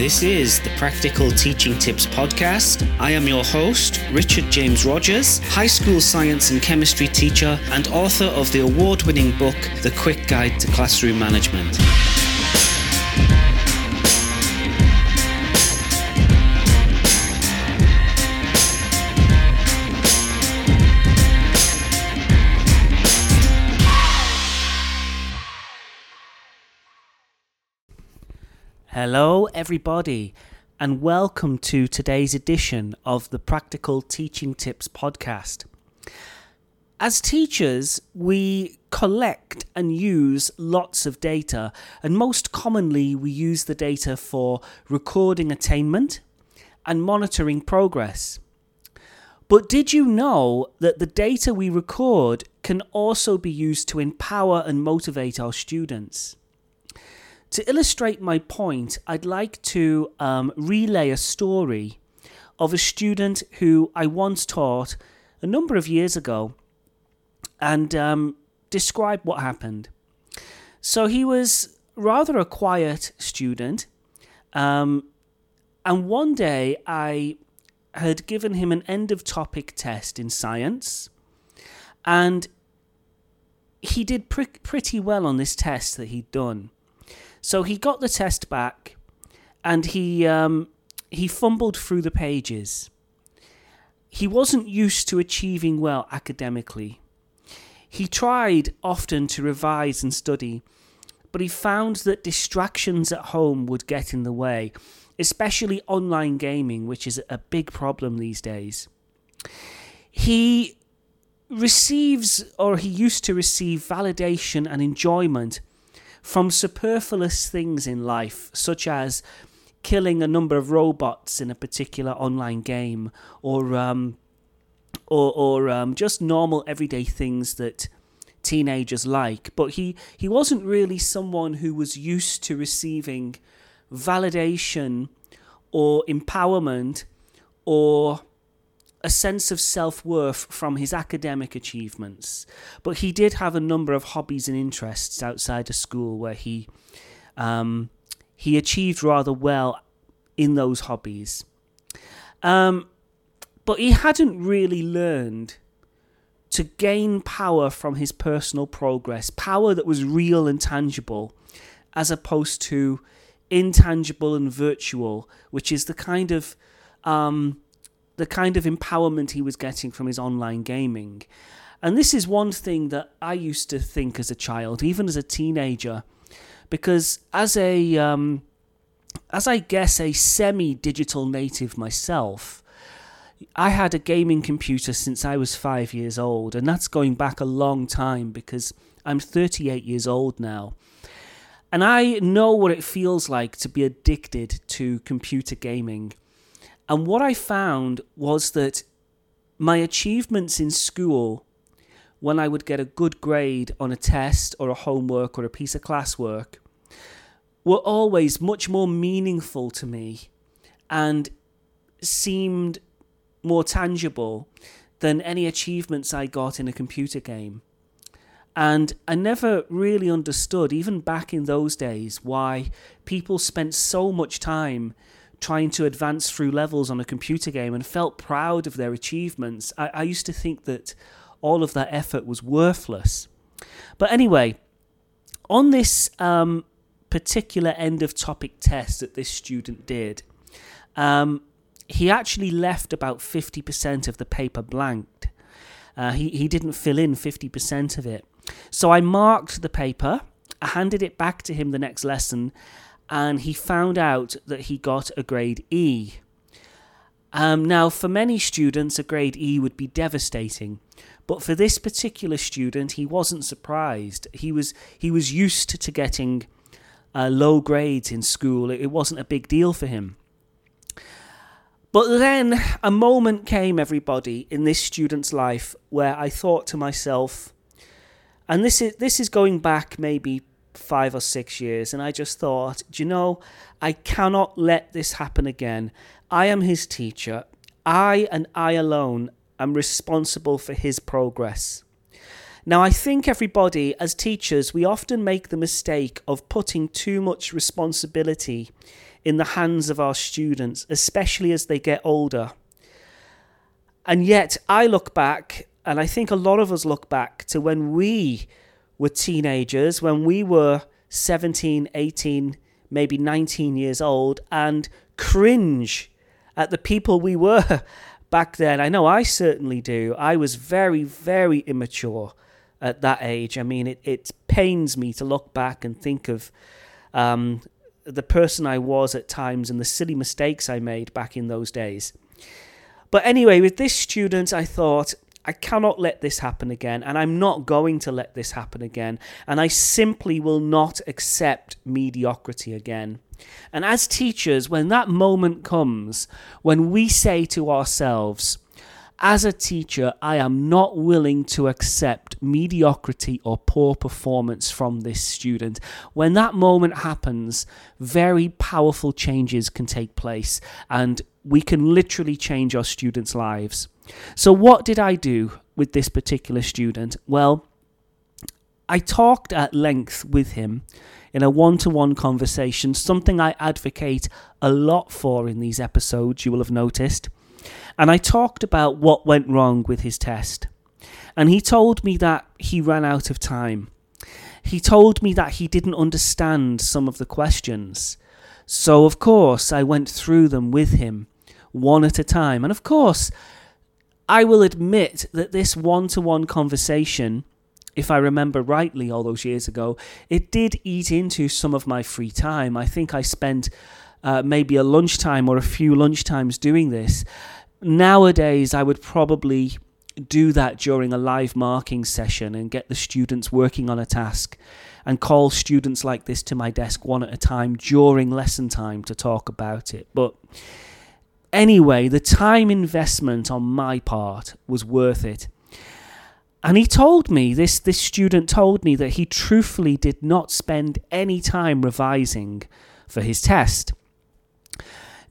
This is the Practical Teaching Tips Podcast. I am your host, Richard James Rogers, high school science and chemistry teacher and author of the award winning book, The Quick Guide to Classroom Management. Hello, everybody, and welcome to today's edition of the Practical Teaching Tips podcast. As teachers, we collect and use lots of data, and most commonly, we use the data for recording attainment and monitoring progress. But did you know that the data we record can also be used to empower and motivate our students? To illustrate my point, I'd like to um, relay a story of a student who I once taught a number of years ago and um, describe what happened. So he was rather a quiet student, um, and one day I had given him an end of topic test in science, and he did pre- pretty well on this test that he'd done. So he got the test back, and he um, he fumbled through the pages. He wasn't used to achieving well academically. He tried often to revise and study, but he found that distractions at home would get in the way, especially online gaming, which is a big problem these days. He receives, or he used to receive, validation and enjoyment from superfluous things in life, such as killing a number of robots in a particular online game, or um, or, or um, just normal everyday things that teenagers like. But he, he wasn't really someone who was used to receiving validation or empowerment or a sense of self worth from his academic achievements, but he did have a number of hobbies and interests outside of school where he um, he achieved rather well in those hobbies. Um, but he hadn't really learned to gain power from his personal progress, power that was real and tangible, as opposed to intangible and virtual, which is the kind of um, the kind of empowerment he was getting from his online gaming. And this is one thing that I used to think as a child, even as a teenager, because as a um, as I guess a semi-digital native myself, I had a gaming computer since I was five years old, and that's going back a long time because I'm 38 years old now. And I know what it feels like to be addicted to computer gaming. And what I found was that my achievements in school, when I would get a good grade on a test or a homework or a piece of classwork, were always much more meaningful to me and seemed more tangible than any achievements I got in a computer game. And I never really understood, even back in those days, why people spent so much time trying to advance through levels on a computer game and felt proud of their achievements. I, I used to think that all of that effort was worthless. But anyway, on this um, particular end of topic test that this student did, um, he actually left about 50% of the paper blanked. Uh, he, he didn't fill in 50% of it. So I marked the paper, I handed it back to him the next lesson, and he found out that he got a grade E. Um, now, for many students, a grade E would be devastating, but for this particular student, he wasn't surprised. He was he was used to getting uh, low grades in school. It, it wasn't a big deal for him. But then a moment came, everybody, in this student's life where I thought to myself, and this is this is going back maybe five or six years. And I just thought, do you know, I cannot let this happen again. I am his teacher. I and I alone am responsible for his progress. Now, I think everybody, as teachers, we often make the mistake of putting too much responsibility in the hands of our students, especially as they get older. And yet, I look back, and I think a lot of us look back to when we were teenagers, when we were 17, 18, maybe 19 years old, and cringe at the people we were back then. I know I certainly do. I was very, very immature at that age. I mean, it, it pains me to look back and think of um, the person I was at times and the silly mistakes I made back in those days. But anyway, with this student, I thought, I cannot let this happen again, and I'm not going to let this happen again, and I simply will not accept mediocrity again. And as teachers, when that moment comes, when we say to ourselves, as a teacher, I am not willing to accept mediocrity or poor performance from this student. When that moment happens, very powerful changes can take place and we can literally change our students' lives. So, what did I do with this particular student? Well, I talked at length with him in a one to one conversation, something I advocate a lot for in these episodes, you will have noticed and I talked about what went wrong with his test. And he told me that he ran out of time. He told me that he didn't understand some of the questions. So, of course, I went through them with him, one at a time. And of course, I will admit that this one to one conversation, if I remember rightly all those years ago, it did eat into some of my free time. I think I spent uh, maybe a lunchtime or a few lunchtimes doing this. Nowadays, I would probably do that during a live marking session and get the students working on a task and call students like this to my desk one at a time during lesson time to talk about it. But anyway, the time investment on my part was worth it. And he told me, this, this student told me that he truthfully did not spend any time revising for his test.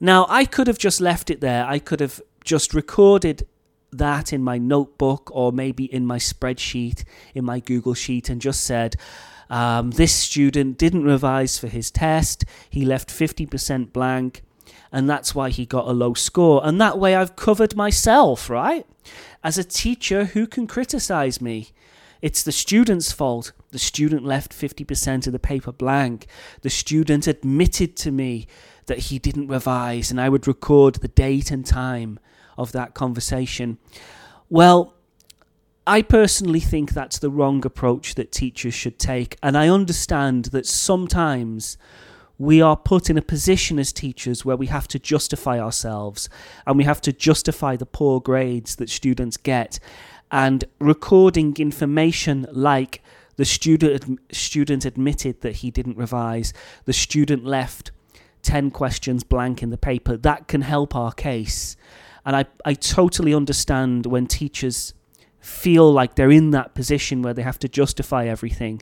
Now, I could have just left it there. I could have just recorded that in my notebook or maybe in my spreadsheet, in my Google Sheet, and just said, um, this student didn't revise for his test, he left 50% blank, and that's why he got a low score. And that way I've covered myself, right? As a teacher, who can criticize me? It's the student's fault. The student left 50% of the paper blank. The student admitted to me that he didn't revise, and I would record the date and time of that conversation. Well, I personally think that's the wrong approach that teachers should take, and I understand that sometimes we are put in a position as teachers where we have to justify ourselves and we have to justify the poor grades that students get. And recording information like the student student admitted that he didn't revise, the student left 10 questions blank in the paper, that can help our case. And I, I totally understand when teachers feel like they're in that position where they have to justify everything.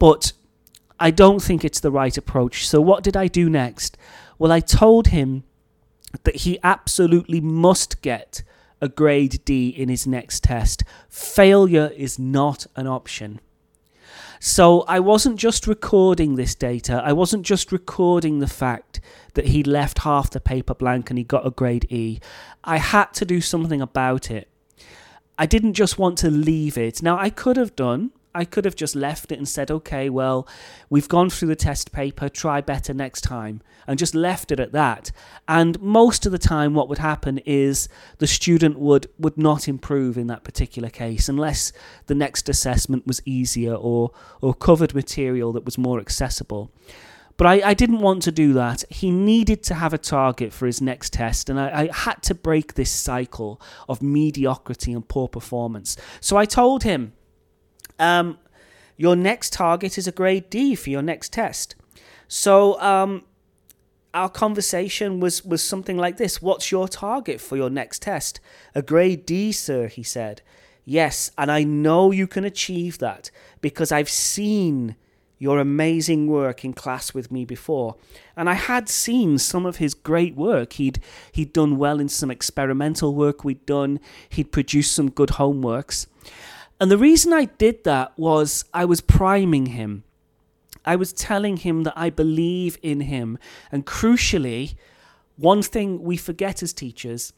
But I don't think it's the right approach. So, what did I do next? Well, I told him that he absolutely must get a grade D in his next test. Failure is not an option. So I wasn't just recording this data, I wasn't just recording the fact that he left half the paper blank and he got a grade E. I had to do something about it. I didn't just want to leave it. Now, I could have done, I could have just left it and said, okay, well, we've gone through the test paper, try better next time, and just left it at that. And most of the time, what would happen is the student would, would not improve in that particular case unless the next assessment was easier or, or covered material that was more accessible. But I, I didn't want to do that. He needed to have a target for his next test, and I, I had to break this cycle of mediocrity and poor performance. So I told him, um, your next target is a grade D for your next test. So um, our conversation was was something like this: What's your target for your next test? A grade D, sir. He said. Yes, and I know you can achieve that because I've seen your amazing work in class with me before. And I had seen some of his great work. He'd he'd done well in some experimental work we'd done. He'd produced some good homeworks. And the reason I did that was I was priming him. I was telling him that I believe in him. And crucially, one thing we forget as teachers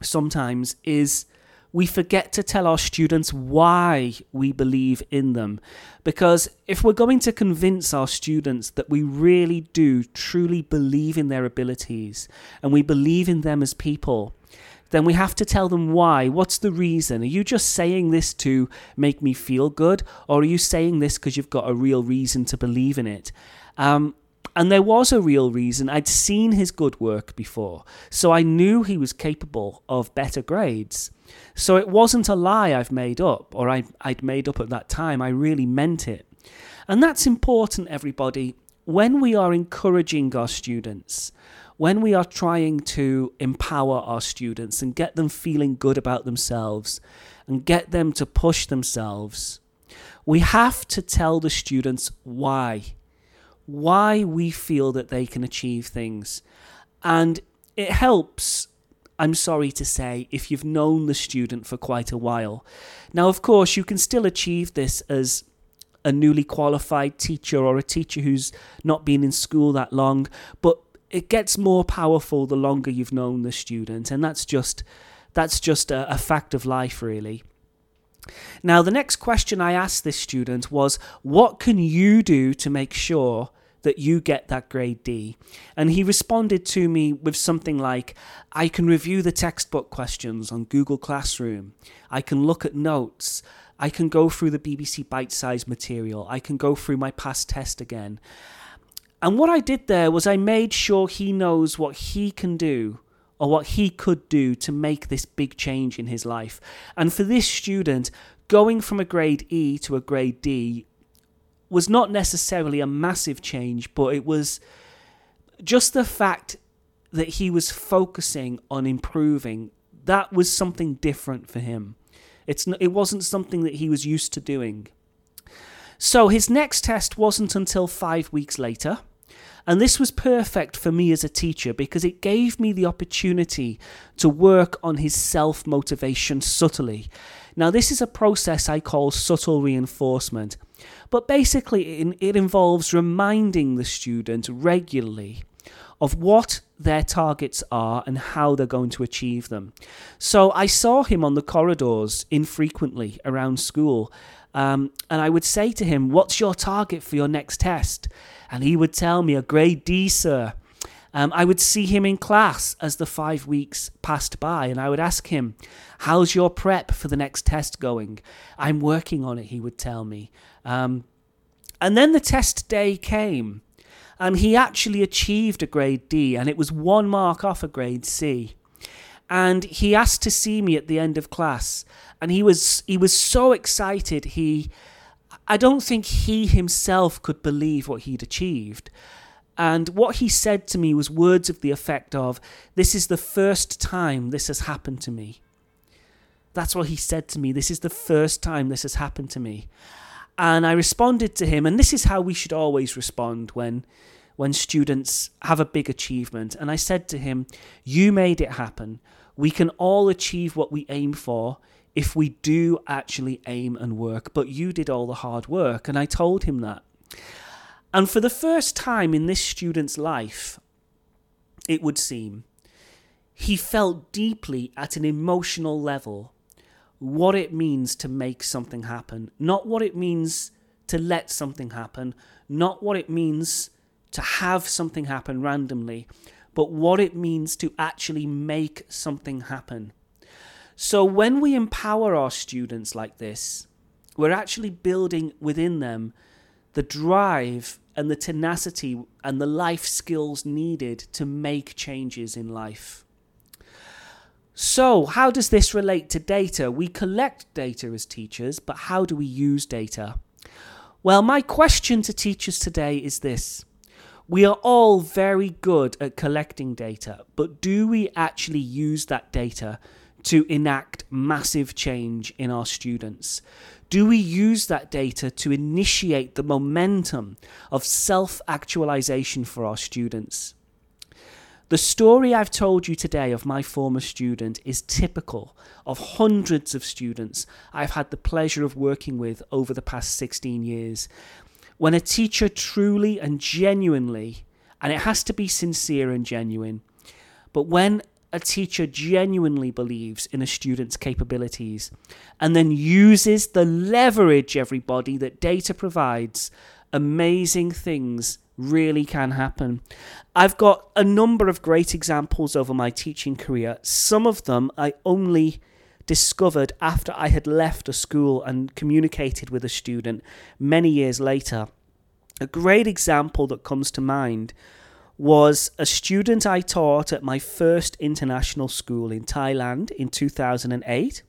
sometimes is we forget to tell our students why we believe in them. Because if we're going to convince our students that we really do truly believe in their abilities and we believe in them as people, then we have to tell them why. What's the reason? Are you just saying this to make me feel good? Or are you saying this because you've got a real reason to believe in it? Um, and there was a real reason. I'd seen his good work before, so I knew he was capable of better grades. So it wasn't a lie I've made up, or I, I'd made up at that time. I really meant it. And that's important, everybody. When we are encouraging our students, when we are trying to empower our students and get them feeling good about themselves and get them to push themselves, we have to tell the students why why we feel that they can achieve things. And it helps, I'm sorry to say, if you've known the student for quite a while. Now, of course, you can still achieve this as a newly qualified teacher or a teacher who's not been in school that long, but it gets more powerful the longer you've known the student, and that's just that's just a, a fact of life, really. Now, the next question I asked this student was, What can you do to make sure that you get that grade D. And he responded to me with something like, I can review the textbook questions on Google Classroom. I can look at notes. I can go through the BBC Bitesize material. I can go through my past test again. And what I did there was I made sure he knows what he can do or what he could do to make this big change in his life. And for this student, going from a grade E to a grade D was not necessarily a massive change, but it was just the fact that he was focusing on improving. That was something different for him. It's it wasn't something that he was used to doing. So his next test wasn't until five weeks later. And this was perfect for me as a teacher because it gave me the opportunity to work on his self motivation subtly. Now, this is a process I call subtle reinforcement, but basically, it, involves reminding the student regularly of what their targets are and how they're going to achieve them. So I saw him on the corridors infrequently around school, um, and I would say to him, What's your target for your next test? And he would tell me, A grade D, sir. Um, I would see him in class as the five weeks passed by, and I would ask him, How's your prep for the next test going? I'm working on it, he would tell me. Um, and then the test day came, and he actually achieved a grade D, and it was one mark off a grade C. And he asked to see me at the end of class, and he was he was so excited. He, I don't think he himself could believe what he'd achieved. And what he said to me was words of the effect of, This is the first time this has happened to me. That's what he said to me. This is the first time this has happened to me. And I responded to him, and this is how we should always respond when when students have a big achievement. And I said to him, You made it happen. We can all achieve what we aim for if we do actually aim and work, but you did all the hard work. And I told him that. And for the first time in this student's life, it would seem, he felt deeply at an emotional level what it means to make something happen, not what it means to let something happen, not what it means to have something happen randomly, but what it means to actually make something happen. So when we empower our students like this, we're actually building within them the drive and the tenacity and the life skills needed to make changes in life. So, how does this relate to data? We collect data as teachers, but how do we use data? Well, my question to teachers today is this. We are all very good at collecting data, but do we actually use that data to enact massive change in our students? Do we use that data to initiate the momentum of self actualization for our students? The story I've told you today of my former student is typical of hundreds of students I've had the pleasure of working with over the past 16 years. when a teacher truly and genuinely, and it has to be sincere and genuine, but when a teacher genuinely believes in a student's capabilities and then uses the leverage, everybody, that data provides, amazing things really can happen. I've got a number of great examples over my teaching career. Some of them I only discovered after I had left a school and communicated with a student many years later. A great example that comes to mind was a student I taught at my first international school in Thailand in 2008.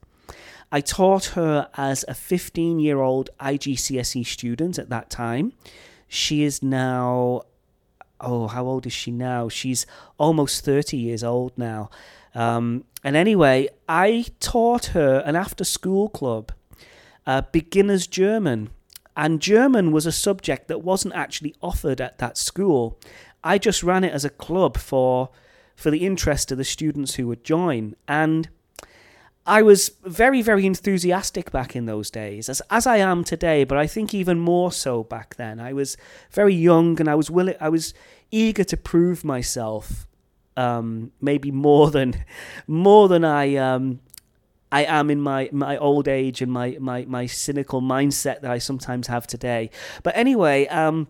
I taught her as a 15 year old IGCSE student at that time. She is now, oh, how old is she now? She's almost 30 years old now. Um, and anyway, I taught her an after school club, uh, beginner's German. And German was a subject that wasn't actually offered at that school. I just ran it as a club for for the interest of the students who would join. And I was very, very enthusiastic back in those days, as as I am today, but I think even more so back then. I was very young and I was willing I was eager to prove myself um, maybe more than more than I um, I am in my, my old age and my, my, my cynical mindset that I sometimes have today. But anyway, um,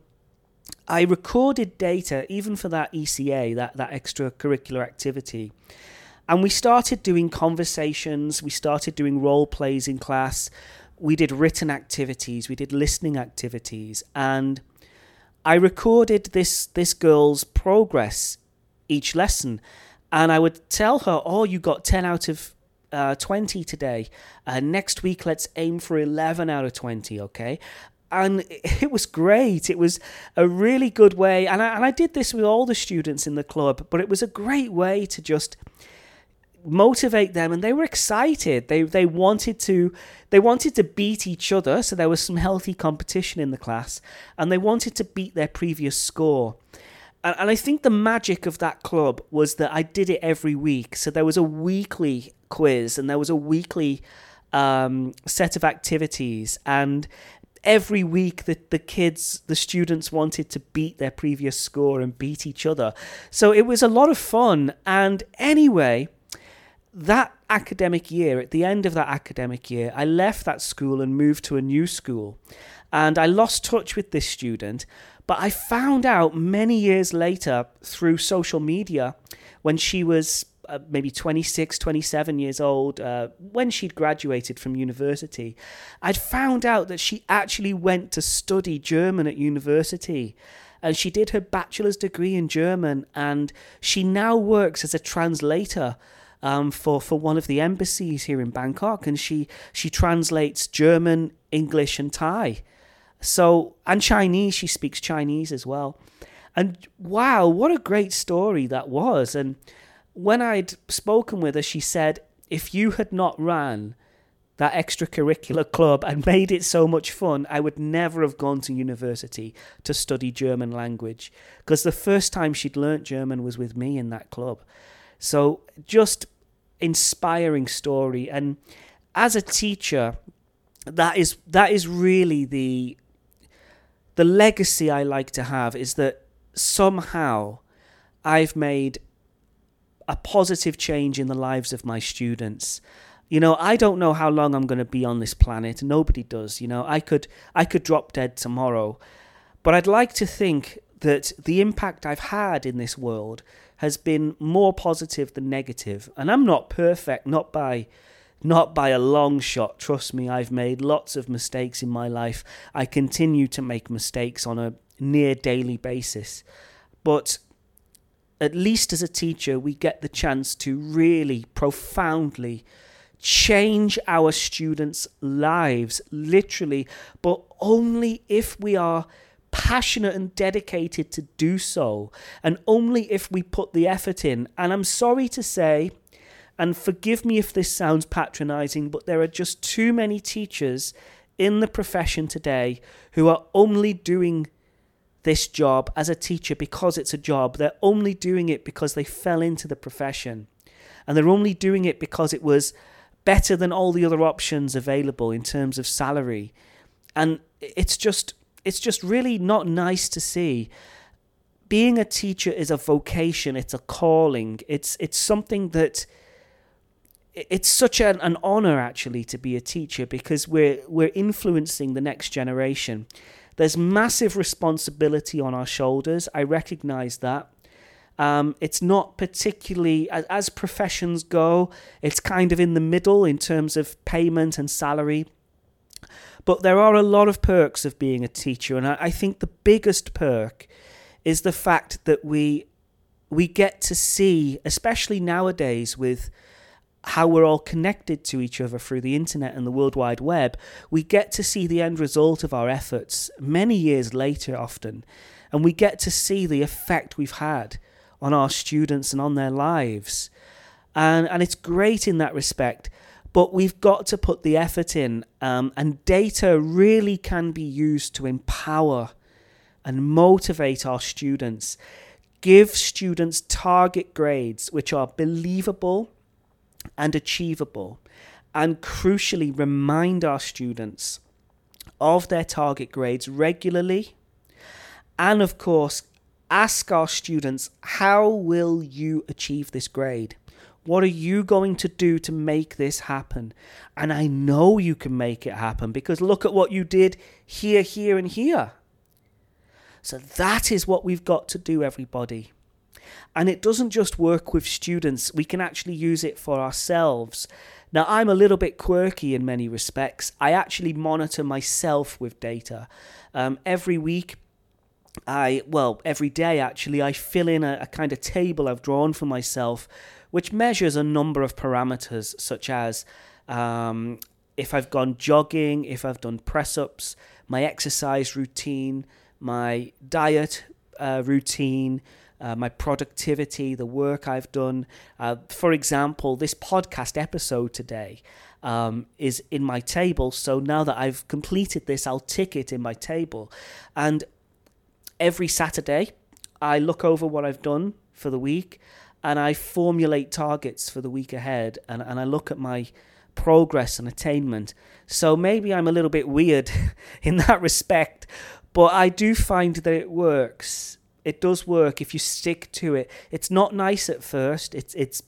I recorded data even for that ECA, that, that extracurricular activity. And we started doing conversations, we started doing role plays in class, we did written activities, we did listening activities, and I recorded this this girl's progress each lesson. And I would tell her, Oh, you got 10 out of uh, 20 today. Uh, next week, let's aim for 11 out of 20, okay? And it was great. It was a really good way, and I, and I did this with all the students in the club. But it was a great way to just motivate them, and they were excited. They they wanted to they wanted to beat each other, so there was some healthy competition in the class, and they wanted to beat their previous score. And, and I think the magic of that club was that I did it every week. So there was a weekly quiz, and there was a weekly um, set of activities, and every week the, the kids, the students wanted to beat their previous score and beat each other. So it was a lot of fun. And anyway, that academic year, at the end of that academic year, I left that school and moved to a new school. And I lost touch with this student. But I found out many years later through social media when she was uh, maybe 26, 27 years old, uh, when she'd graduated from university, I'd found out that she actually went to study German at university. And she did her bachelor's degree in German, and she now works as a translator um, for for one of the embassies here in Bangkok, and she she translates German, English, and Thai. So and Chinese, she speaks Chinese as well. And wow, what a great story that was! And when I'd spoken with her, she said, if you had not ran that extracurricular club and made it so much fun, I would never have gone to university to study German language. Because the first time she'd learnt German was with me in that club. So just inspiring story. And as a teacher, that is that is really the the legacy I like to have is that somehow I've made a positive change in the lives of my students. You know, I don't know how long I'm going to be on this planet. Nobody does. You know, I could I could drop dead tomorrow. But I'd like to think that the impact I've had in this world has been more positive than negative. And I'm not perfect, not by not by a long shot. Trust me, I've made lots of mistakes in my life. I continue to make mistakes on a near daily basis. But at least as a teacher, we get the chance to really profoundly change our students' lives, literally, but only if we are passionate and dedicated to do so, and only if we put the effort in. And I'm sorry to say, and forgive me if this sounds patronizing, but there are just too many teachers in the profession today who are only doing this job as a teacher because it's a job. They're only doing it because they fell into the profession. And they're only doing it because it was better than all the other options available in terms of salary. And it's just it's just really not nice to see. Being a teacher is a vocation, it's a calling, it's it's something that it's such an, an honor actually to be a teacher because we're we're influencing the next generation. There's massive responsibility on our shoulders. I recognize that. Um, it's not particularly, as, as professions go, it's kind of in the middle in terms of payment and salary. But there are a lot of perks of being a teacher, and I, I think the biggest perk is the fact that we we get to see, especially nowadays with how we're all connected to each other through the internet and the World Wide Web, we get to see the end result of our efforts many years later, often, and we get to see the effect we've had on our students and on their lives. And, and it's great in that respect, but we've got to put the effort in, um, and data really can be used to empower and motivate our students. Give students target grades which are believable and achievable, and crucially, remind our students of their target grades regularly. And of course, ask our students, how will you achieve this grade? What are you going to do to make this happen? And I know you can make it happen because look at what you did here, here, and here. So that is what we've got to do, everybody. And it doesn't just work with students, we can actually use it for ourselves. Now, I'm a little bit quirky in many respects. I actually monitor myself with data. Um, every week, I, well, every day actually, I fill in a, a kind of table I've drawn for myself, which measures a number of parameters, such as um, if I've gone jogging, if I've done press ups, my exercise routine, my diet uh, routine, uh, my productivity, the work I've done. Uh, for example, this podcast episode today um, is in my table. So now that I've completed this, I'll tick it in my table. And every Saturday, I look over what I've done for the week and I formulate targets for the week ahead and, and I look at my progress and attainment. So maybe I'm a little bit weird in that respect, but I do find that it works it does work if you stick to it. It's not nice at first. It's it's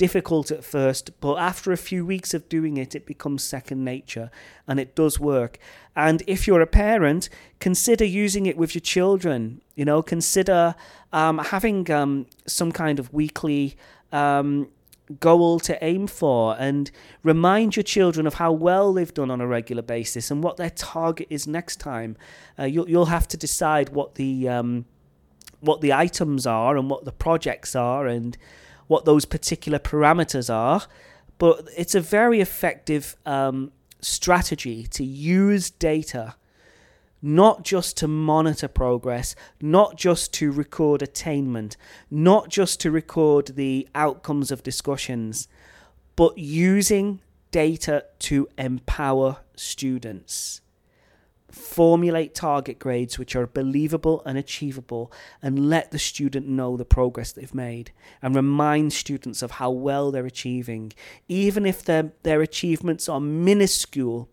difficult at first, but after a few weeks of doing it, it becomes second nature and it does work. And if you're a parent, consider using it with your children. You know, consider um, having um, some kind of weekly um, goal to aim for and remind your children of how well they've done on a regular basis and what their target is next time. Uh, you'll, you'll have to decide what the um, what the items are and what the projects are and what those particular parameters are. But it's a very effective um, strategy to use data not just to monitor progress, not just to record attainment, not just to record the outcomes of discussions, but using data to empower students formulate target grades which are believable and achievable and let the student know the progress they've made and remind students of how well they're achieving even if their their achievements are minuscule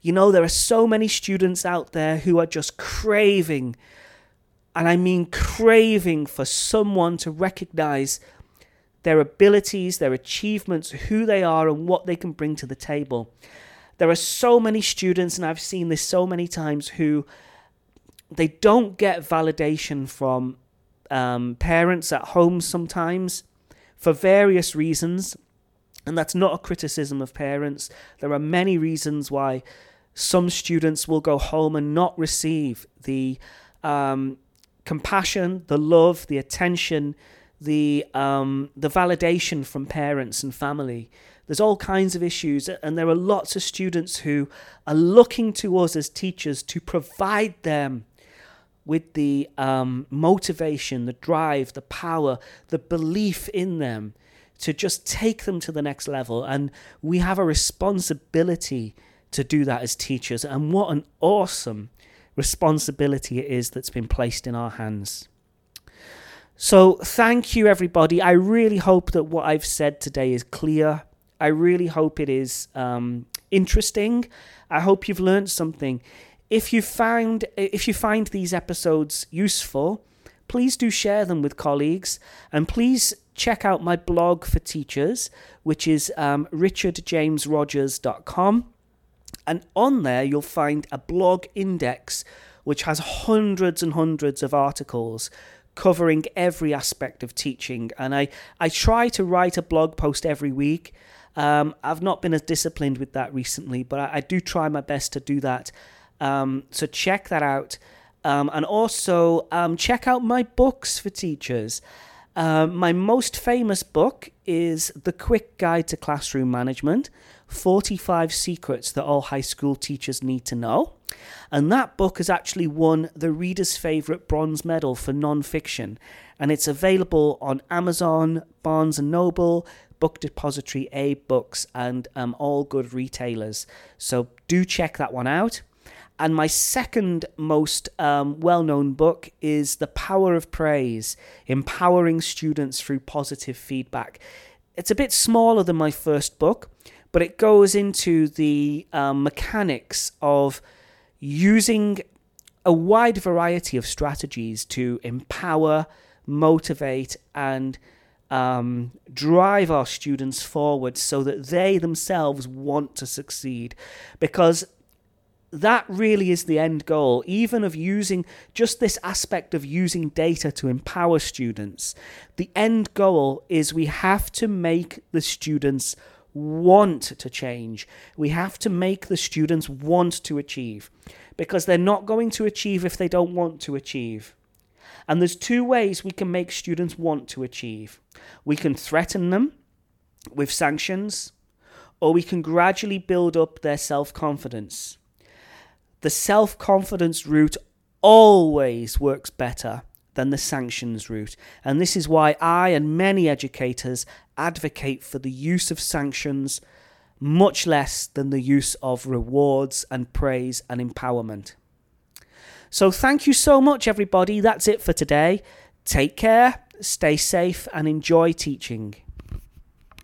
you know there are so many students out there who are just craving and I mean craving for someone to recognize their abilities, their achievements, who they are, and what they can bring to the table. There are so many students, and I've seen this so many times, who they don't get validation from um, parents at home sometimes for various reasons. And that's not a criticism of parents. There are many reasons why some students will go home and not receive the um, compassion, the love, the attention, the um, the validation from parents and family. There's all kinds of issues, and there are lots of students who are looking to us as teachers to provide them with the um, motivation, the drive, the power, the belief in them to just take them to the next level. And we have a responsibility to do that as teachers. And what an awesome responsibility it is that's been placed in our hands. So, thank you, everybody. I really hope that what I've said today is clear. I really hope it is um, interesting. I hope you've learned something. if you found if you find these episodes useful, please do share them with colleagues and please check out my blog for teachers, which is um, richardjamesrogers.com. And on there, you'll find a blog index which has hundreds and hundreds of articles covering every aspect of teaching. And I, I try to write a blog post every week. Um, I've not been as disciplined with that recently, but I, I do try my best to do that. Um, so check that out. Um, and also um, check out my books for teachers. Uh, my most famous book is The Quick Guide to Classroom Management 45 Secrets That All High School Teachers Need to Know. And that book has actually won the Reader's Favourite Bronze Medal for non-fiction. And it's available on Amazon, Barnes & Noble, Book Depository, AbeBooks, and um, all good retailers. So do check that one out. And my second most um, well known book is The Power of Praise Empowering Students Through Positive Feedback. It's a bit smaller than my first book, but it goes into the um, mechanics of using a wide variety of strategies to empower, motivate, and um, drive our students forward so that they themselves want to succeed. Because that really is the end goal, even of using just this aspect of using data to empower students. The end goal is we have to make the students want to change. We have to make the students want to achieve because they're not going to achieve if they don't want to achieve. And there's two ways we can make students want to achieve we can threaten them with sanctions, or we can gradually build up their self confidence the self confidence route always works better than the sanctions route. And this is why I and many educators advocate for the use of sanctions much less than the use of rewards and praise and empowerment. So, thank you so much, everybody. That's it for today. Take care, stay safe, and enjoy teaching.